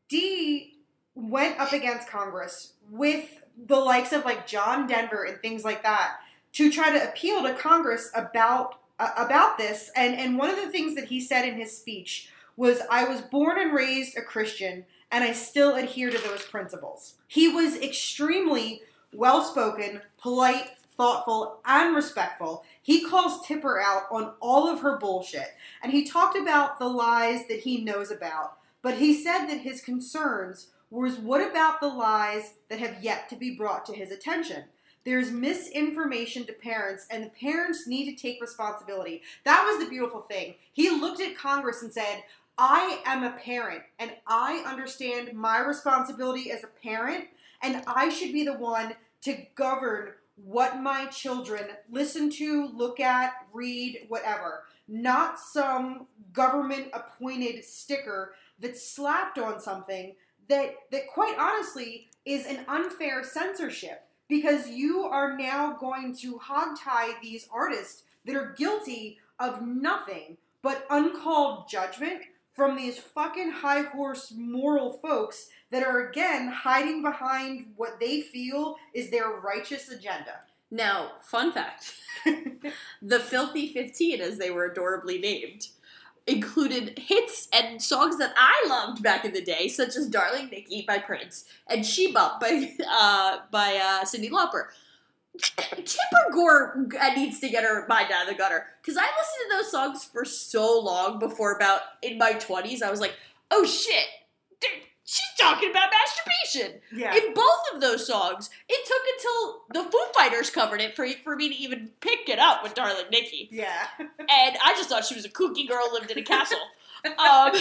Dee went up against Congress with the likes of like John Denver and things like that to try to appeal to Congress about uh, about this. And and one of the things that he said in his speech was, "I was born and raised a Christian, and I still adhere to those principles." He was extremely well spoken, polite, thoughtful, and respectful. He calls Tipper out on all of her bullshit, and he talked about the lies that he knows about. But he said that his concerns was what about the lies that have yet to be brought to his attention? There's misinformation to parents, and the parents need to take responsibility. That was the beautiful thing. He looked at Congress and said, I am a parent, and I understand my responsibility as a parent, and I should be the one to govern what my children listen to, look at, read, whatever. Not some government appointed sticker that's slapped on something that that quite honestly is an unfair censorship because you are now going to hogtie these artists that are guilty of nothing but uncalled judgment from these fucking high horse moral folks that are again hiding behind what they feel is their righteous agenda. Now, fun fact (laughs) the Filthy 15, as they were adorably named, included hits and songs that I loved back in the day, such as Darling Nikki by Prince and She Bop by, (laughs) uh, by uh, Cyndi Lauper. Tipper Gore needs to get her mind out of the gutter because I listened to those songs for so long before about in my 20s. I was like, oh shit, dude, she's talking about masturbation. Yeah. In both of those songs, it took until the Foo Fighters covered it for, for me to even pick it up with Darling Nikki. Yeah. And I just thought she was a kooky girl lived in a castle. um, (laughs)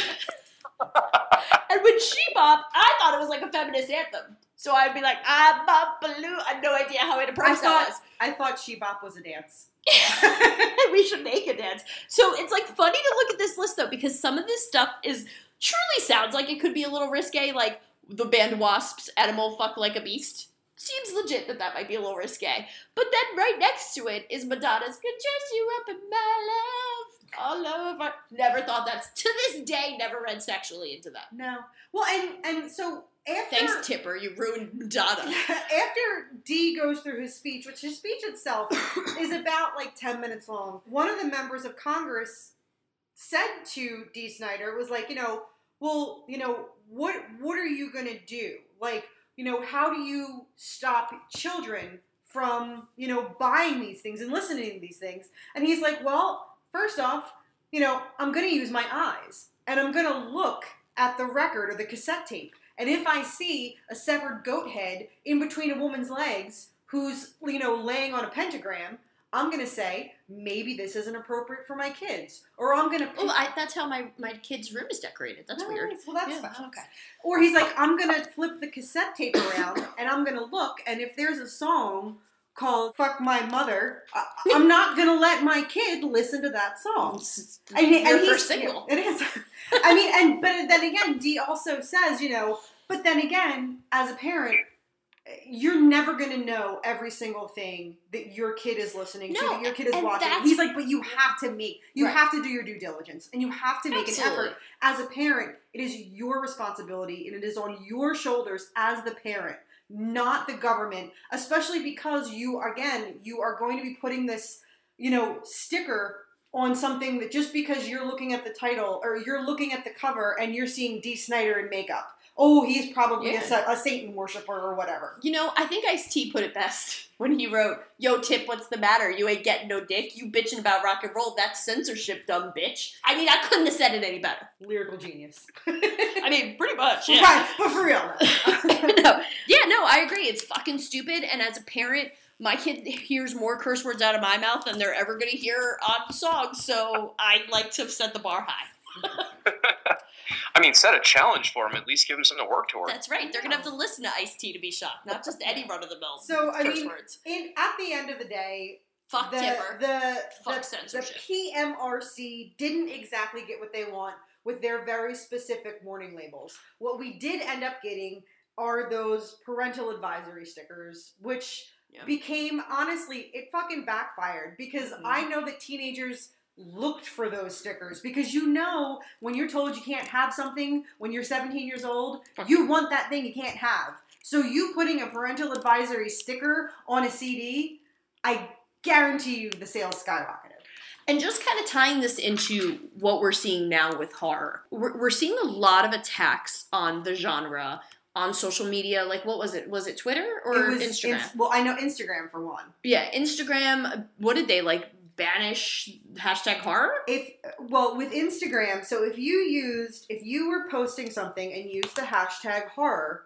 and with She Bop, I thought it was like a feminist anthem. So I'd be like, ah, bop, baloo. I had no idea how I inappropriate that thought was. I thought She Bop was a dance. (laughs) we should make a dance. So it's like funny to look at this list though, because some of this stuff is truly sounds like it could be a little risque, like the band Wasps, Animal Fuck Like a Beast. Seems legit that that might be a little risque. But then right next to it is Madonna's Could Dress You Up in My Love. All over. Never thought that's to this day never read sexually into that. No. Well, and and so after Thanks, Tipper. You ruined Madonna. (laughs) after Dee goes through his speech, which his speech itself (coughs) is about like 10 minutes long, one of the members of Congress said to Dee Snider, was like, you know, well, you know, what what are you gonna do? Like, you know, how do you stop children from, you know, buying these things and listening to these things? And he's like, well, first off, you know, I'm gonna use my eyes and I'm gonna look at the record or the cassette tape. And if I see a severed goat head in between a woman's legs who's, you know, laying on a pentagram, I'm going to say, maybe this isn't appropriate for my kids. Or I'm going to. Oh, I, that's how my, my kid's room is decorated. That's weird. Well, that's Yeah. Okay. Or he's like, I'm going to flip the cassette tape around and I'm going to look, and if there's a song called Fuck My Mother, I, I'm not going to let my kid listen to that song. And, he- Your and he's- first signal. It is. (laughs) I mean, and but then again, Dee also says, you know, but then again, as a parent, you're never going to know every single thing that your kid is listening to, that your kid is watching. He's like, but you have to make, you Right. have to do your due diligence, and you have to make Absolutely. an effort. As a parent, it is your responsibility, and it is on your shoulders as the parent, not the government. Especially because you, again, you are going to be putting this, you know, sticker on something that just because you're looking at the title or you're looking at the cover and you're seeing Dee Snider in makeup. Oh, he's probably Yeah. a, a Satan worshiper or whatever. You know, I think Ice T put it best (laughs) when he wrote, Yo, Tip, what's the matter? You ain't getting no dick. You bitching about rock and roll. That's censorship, dumb bitch. I mean, I couldn't have said it any better. Lyrical genius. (laughs) I mean, pretty much. Yeah. Right, but for real. (laughs) no. Yeah, no, I agree. It's fucking stupid. And as a parent, my kid hears more curse words out of my mouth than they're ever going to hear on songs. So I'd like to set the bar high. I mean, set a challenge for them. At least give them something to work toward. That's right. They're going to have to listen to Ice T to be shocked, not just any run of the mill So I mean, words. in at the end of the day, Fuck the Tipper. the Fuck the, censorship. the PMRC didn't exactly get what they want with their very specific warning labels. What we did end up getting are those parental advisory stickers, which Yeah. became honestly it fucking backfired because Mhm. I know that teenagers looked for those stickers because you know when you're told you can't have something when you're 17 years old, you want that thing you can't have. So you putting a parental advisory sticker on a CD, I guarantee you the sales skyrocketed. And just kind of tying this into what we're seeing now with horror, we're, we're seeing a lot of attacks on the genre on social media. Like, what was it? Was it Twitter or it was Instagram? ins- well, I know Instagram for one. yeah, Instagram. What did they like? Banish hashtag horror? If well, with Instagram, so if you used if you were posting something and used the hashtag horror,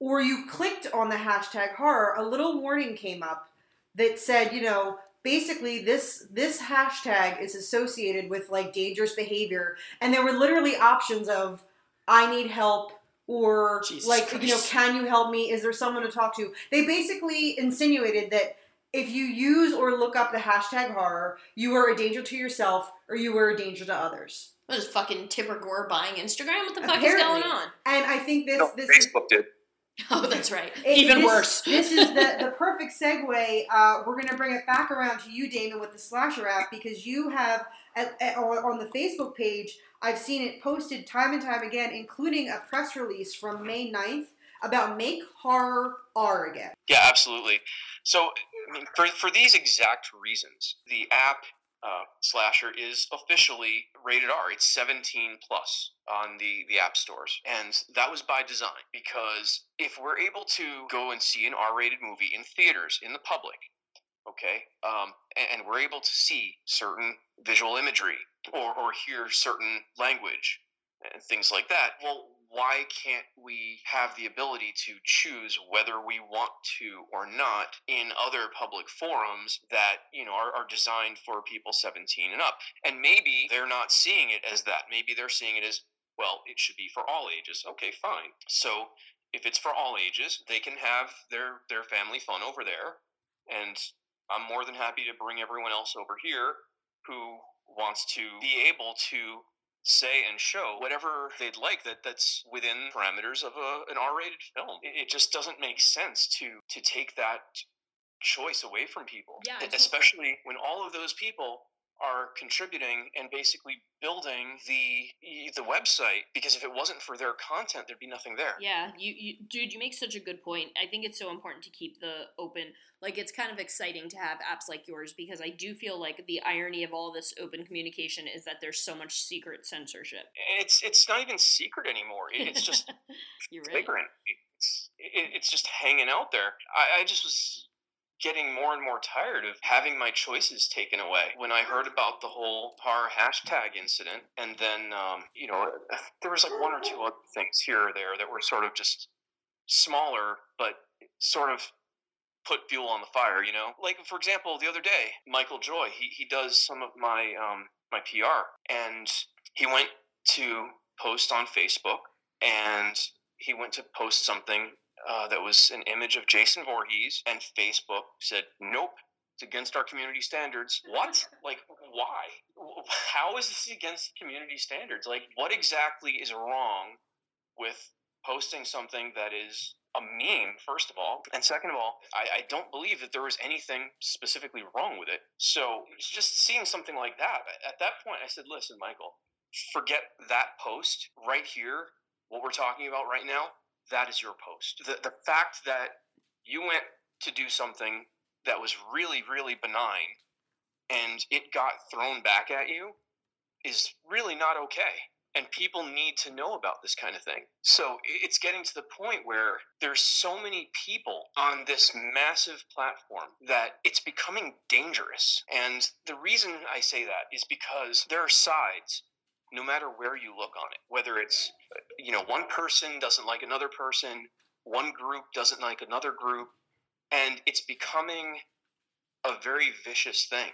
or you clicked on the hashtag horror, a little warning came up that said, you know, basically this this hashtag is associated with like dangerous behavior, and there were literally options of I need help. Or Jesus like you know, can you help me? Is there someone to talk to? They basically insinuated that if you use or look up the hashtag horror, you are a danger to yourself or you are a danger to others. What is fucking Tipper Gore buying Instagram? What the fuck Apparently. is going on? And I think this No, this is Facebook did. (laughs) Oh, that's right. it- Even this- worse. (laughs) this is the, the perfect segue. Uh, we're going to bring it back around to you, Damon, with the slasher app because you have at, at, on on the Facebook page. I've seen it posted time and time again, including a press release from May 9th about Make Horror R again. Yeah, absolutely. So, I mean, for, for these exact reasons, the app uh, Slasher is officially rated R. It's 17 plus on the, the app stores. And that was by design because if we're able to go and see an R rated movie in theaters, in the public, okay, um, and, and we're able to see certain visual imagery or, or hear certain language and things like that, well, why can't we have the ability to choose whether we want to or not in other public forums that you know are, are, designed for people 17 and up? And maybe they're not seeing it as that. Maybe they're seeing it as well it should be for all ages. Okay fine. So if it's for all ages they can have their their family fun over there and i'm more than happy to bring everyone else over here who wants to be able to say and show whatever they'd like that that's within parameters of a, an R-rated film. It, it, just doesn't make sense to to take that choice away from people, yeah, especially when all of those people are contributing and basically building the the website because if it wasn't for their content there'd be nothing there. Yeah you, you dude you make such a good point. I think it's so important to keep the open like it's kind of exciting to have apps like yours because i do feel like the irony of all this open communication is that there's so much secret censorship. It's it's not even secret anymore. It's just (laughs) You're right. it's, it, it's just hanging out there. I, I just was getting more and more tired of having my choices taken away. When I heard about the whole horror hashtag incident, and then, um, you know, (laughs) there was like one or two other things here or there that were sort of just smaller, but sort of put fuel on the fire, you know? Like, for example, the other day, Michael Joy, he, he does some of my, um, my PR, and he went to post on Facebook, and he went to post something uh, that was an image of Jason Voorhees, and Facebook said, nope, it's against our community standards. What? like, why? (laughs) How is this against community standards? Like, what exactly is wrong with posting something that is a meme, first of all. And second of all, I, I, don't believe that there was anything specifically wrong with it. So just seeing something like that, at that point, I said, listen, Michael, forget that post right here. What we're talking about right now, that is your post. The, the fact that you went to do something that was really, really benign and it got thrown back at you is really not okay. And people need to know about this kind of thing. So it's getting to the point where there's so many people on this massive platform that it's becoming dangerous. And the reason I say that is because there are sides no matter where you look on it, whether it's, you know, one person doesn't like another person, one group doesn't like another group, and it's becoming a very vicious thing.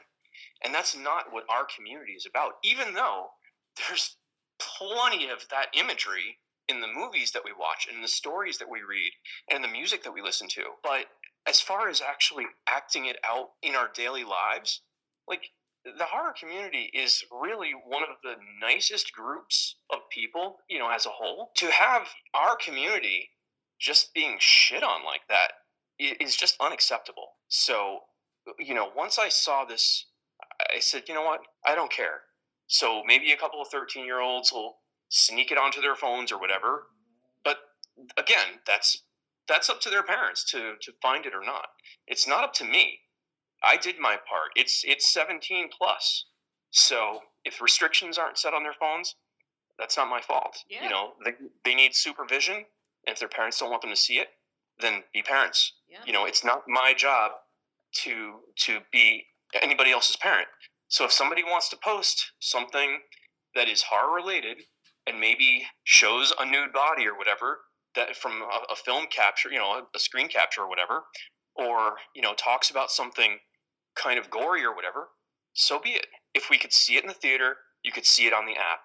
And that's not what our community is about, even though there's plenty of that imagery in the movies that we watch and the stories that we read and the music that we listen to. But as far as actually acting it out in our daily lives, like the horror community is really one of the nicest groups of people, you know, as a whole. To have our community just being shit on like that is just unacceptable. So, you know, once I saw this, I said, you know what? I don't care. So maybe a couple of 13 year olds will sneak it onto their phones or whatever. But again, that's that's up to their parents to to find it or not. It's not up to me. I did my part. It's it's 17 plus. So if restrictions aren't set on their phones, that's not my fault. Yeah. You know, they, they need supervision. And if their parents don't want them to see it, then be parents. Yeah. You know, it's not my job to to be anybody else's parent. So if somebody wants to post something that is horror related and maybe shows a nude body or whatever that from a, a film capture, you know, a, a screen capture or whatever, or you know, talks about something kind of gory or whatever, so be it. If we could see it in the theater, you could see it on the app.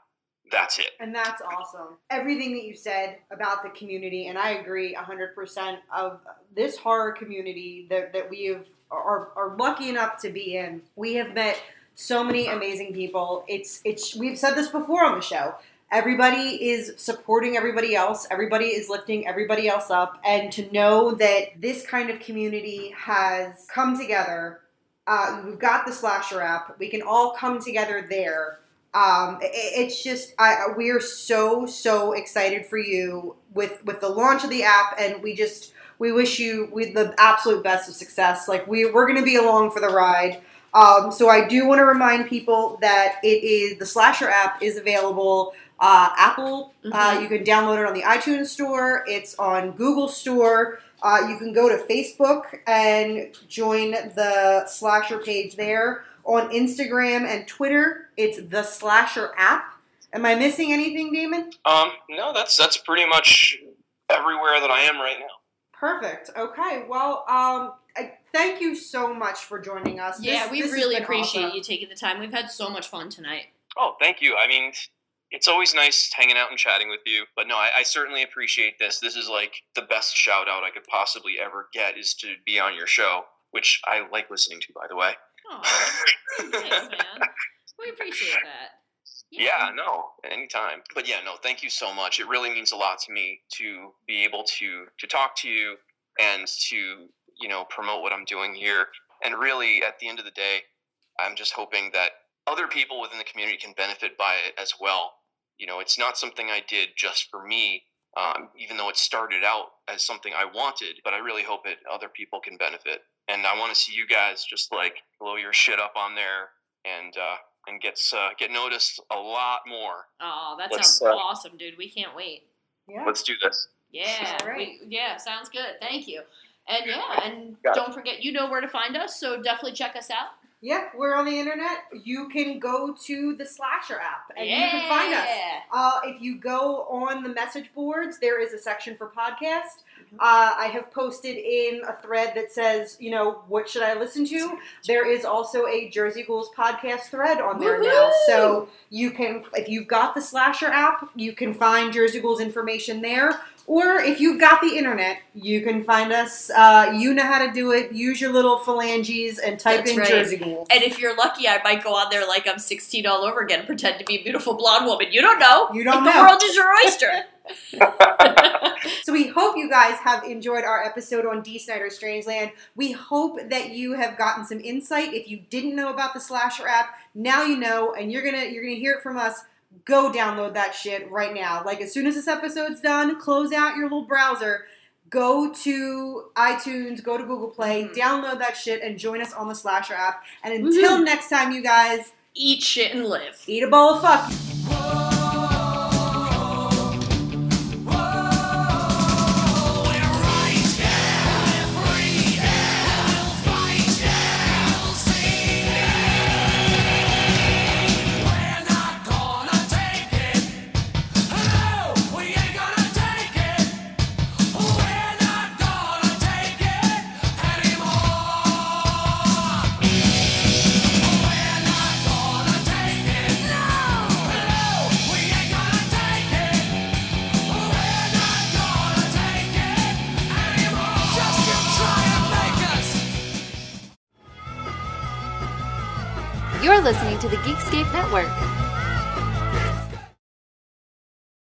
That's it. And that's awesome. Everything that you said about the community, and I agree 100% of this horror community that, that we have are, are lucky enough to be in. We have met so many amazing people. It's it's we've said this before on the show. Everybody is supporting everybody else. Everybody is lifting everybody else up. And to know that this kind of community has come together uh, we've got the slasher app. We can all come together there. Um, it, it's just I, we are so so excited for you with with the launch of the app, and we just we wish you with the absolute best of success. Like we we're going to be along for the ride. Um, so I do want to remind people that it is the Slasher app is available. Uh, Apple, uh, Mhm. you can download it on the iTunes Store. It's on Google Store. Uh, you can go to Facebook and join the Slasher page there. On Instagram and Twitter, it's the Slasher app. Am I missing anything, Damon? Um, no, that's that's pretty much everywhere that I am right now. Perfect. Okay. Well, um, I, thank you so much for joining us. Yeah, This- we this really appreciate awesome. you taking the time. We've had so much fun tonight. Oh, thank you. I mean, it's always nice hanging out and chatting with you. But no, I, I certainly appreciate this. This is like the best shout out I could possibly ever get is to be on your show, which I like listening to, by the way. Aw, (laughs) thanks, man. We appreciate that. Yeah, no, anytime. But yeah, no, thank you so much. It really means a lot to me to be able to to talk to you and to you know promote what I'm doing here. And really, at the end of the day, I'm just hoping that other people within the community can benefit by it as well. You know, it's not something I did just for me, um, even though it started out as something I wanted. But I really hope that other people can benefit. And I want to see you guys just like blow your shit up on there and uh, and gets uh, get noticed a lot more. Oh, that Let's, sounds uh, awesome, dude. We can't wait. Yeah. Let's do this. Yeah, All right. we, yeah, sounds good. Thank you. And yeah, and Got don't forget, you know where to find us, so definitely check us out. Yeah, we're on the internet. You can go to the Slasher app and you can find us. Uh, if you go on the message boards, there is a section for podcast. Mm-hmm. Uh, I have posted in a thread that says, you know, what should I listen to? There is also a Jersey Ghouls podcast thread on there now. So you can, if you've got the Slasher app, you can find Jersey Ghouls information there. Or if you've got the internet, you can find us. Uh, you know how to do it. Use your little phalanges and type That's in right. Jersey Ghouls. And if you're lucky, I might go on there like I'm 16 all over again, pretend to be a beautiful blonde woman. You don't know. You don't Like, know. The world is your oyster. (laughs) (laughs) So we hope you guys have enjoyed our episode on Dee Snider Strangeland. We hope that you have gotten some insight. If you didn't know about the Slasher app, now you know, and you're gonna you're gonna hear it from us. Go download that shit right now. Like as soon as this episode's done, close out your little browser. Go to iTunes, go to Google Play, Mhm. download that shit, and join us on the Slasher app. And until Woohoo. next time, you guys, Eat shit and live. eat a bowl of fuck. You're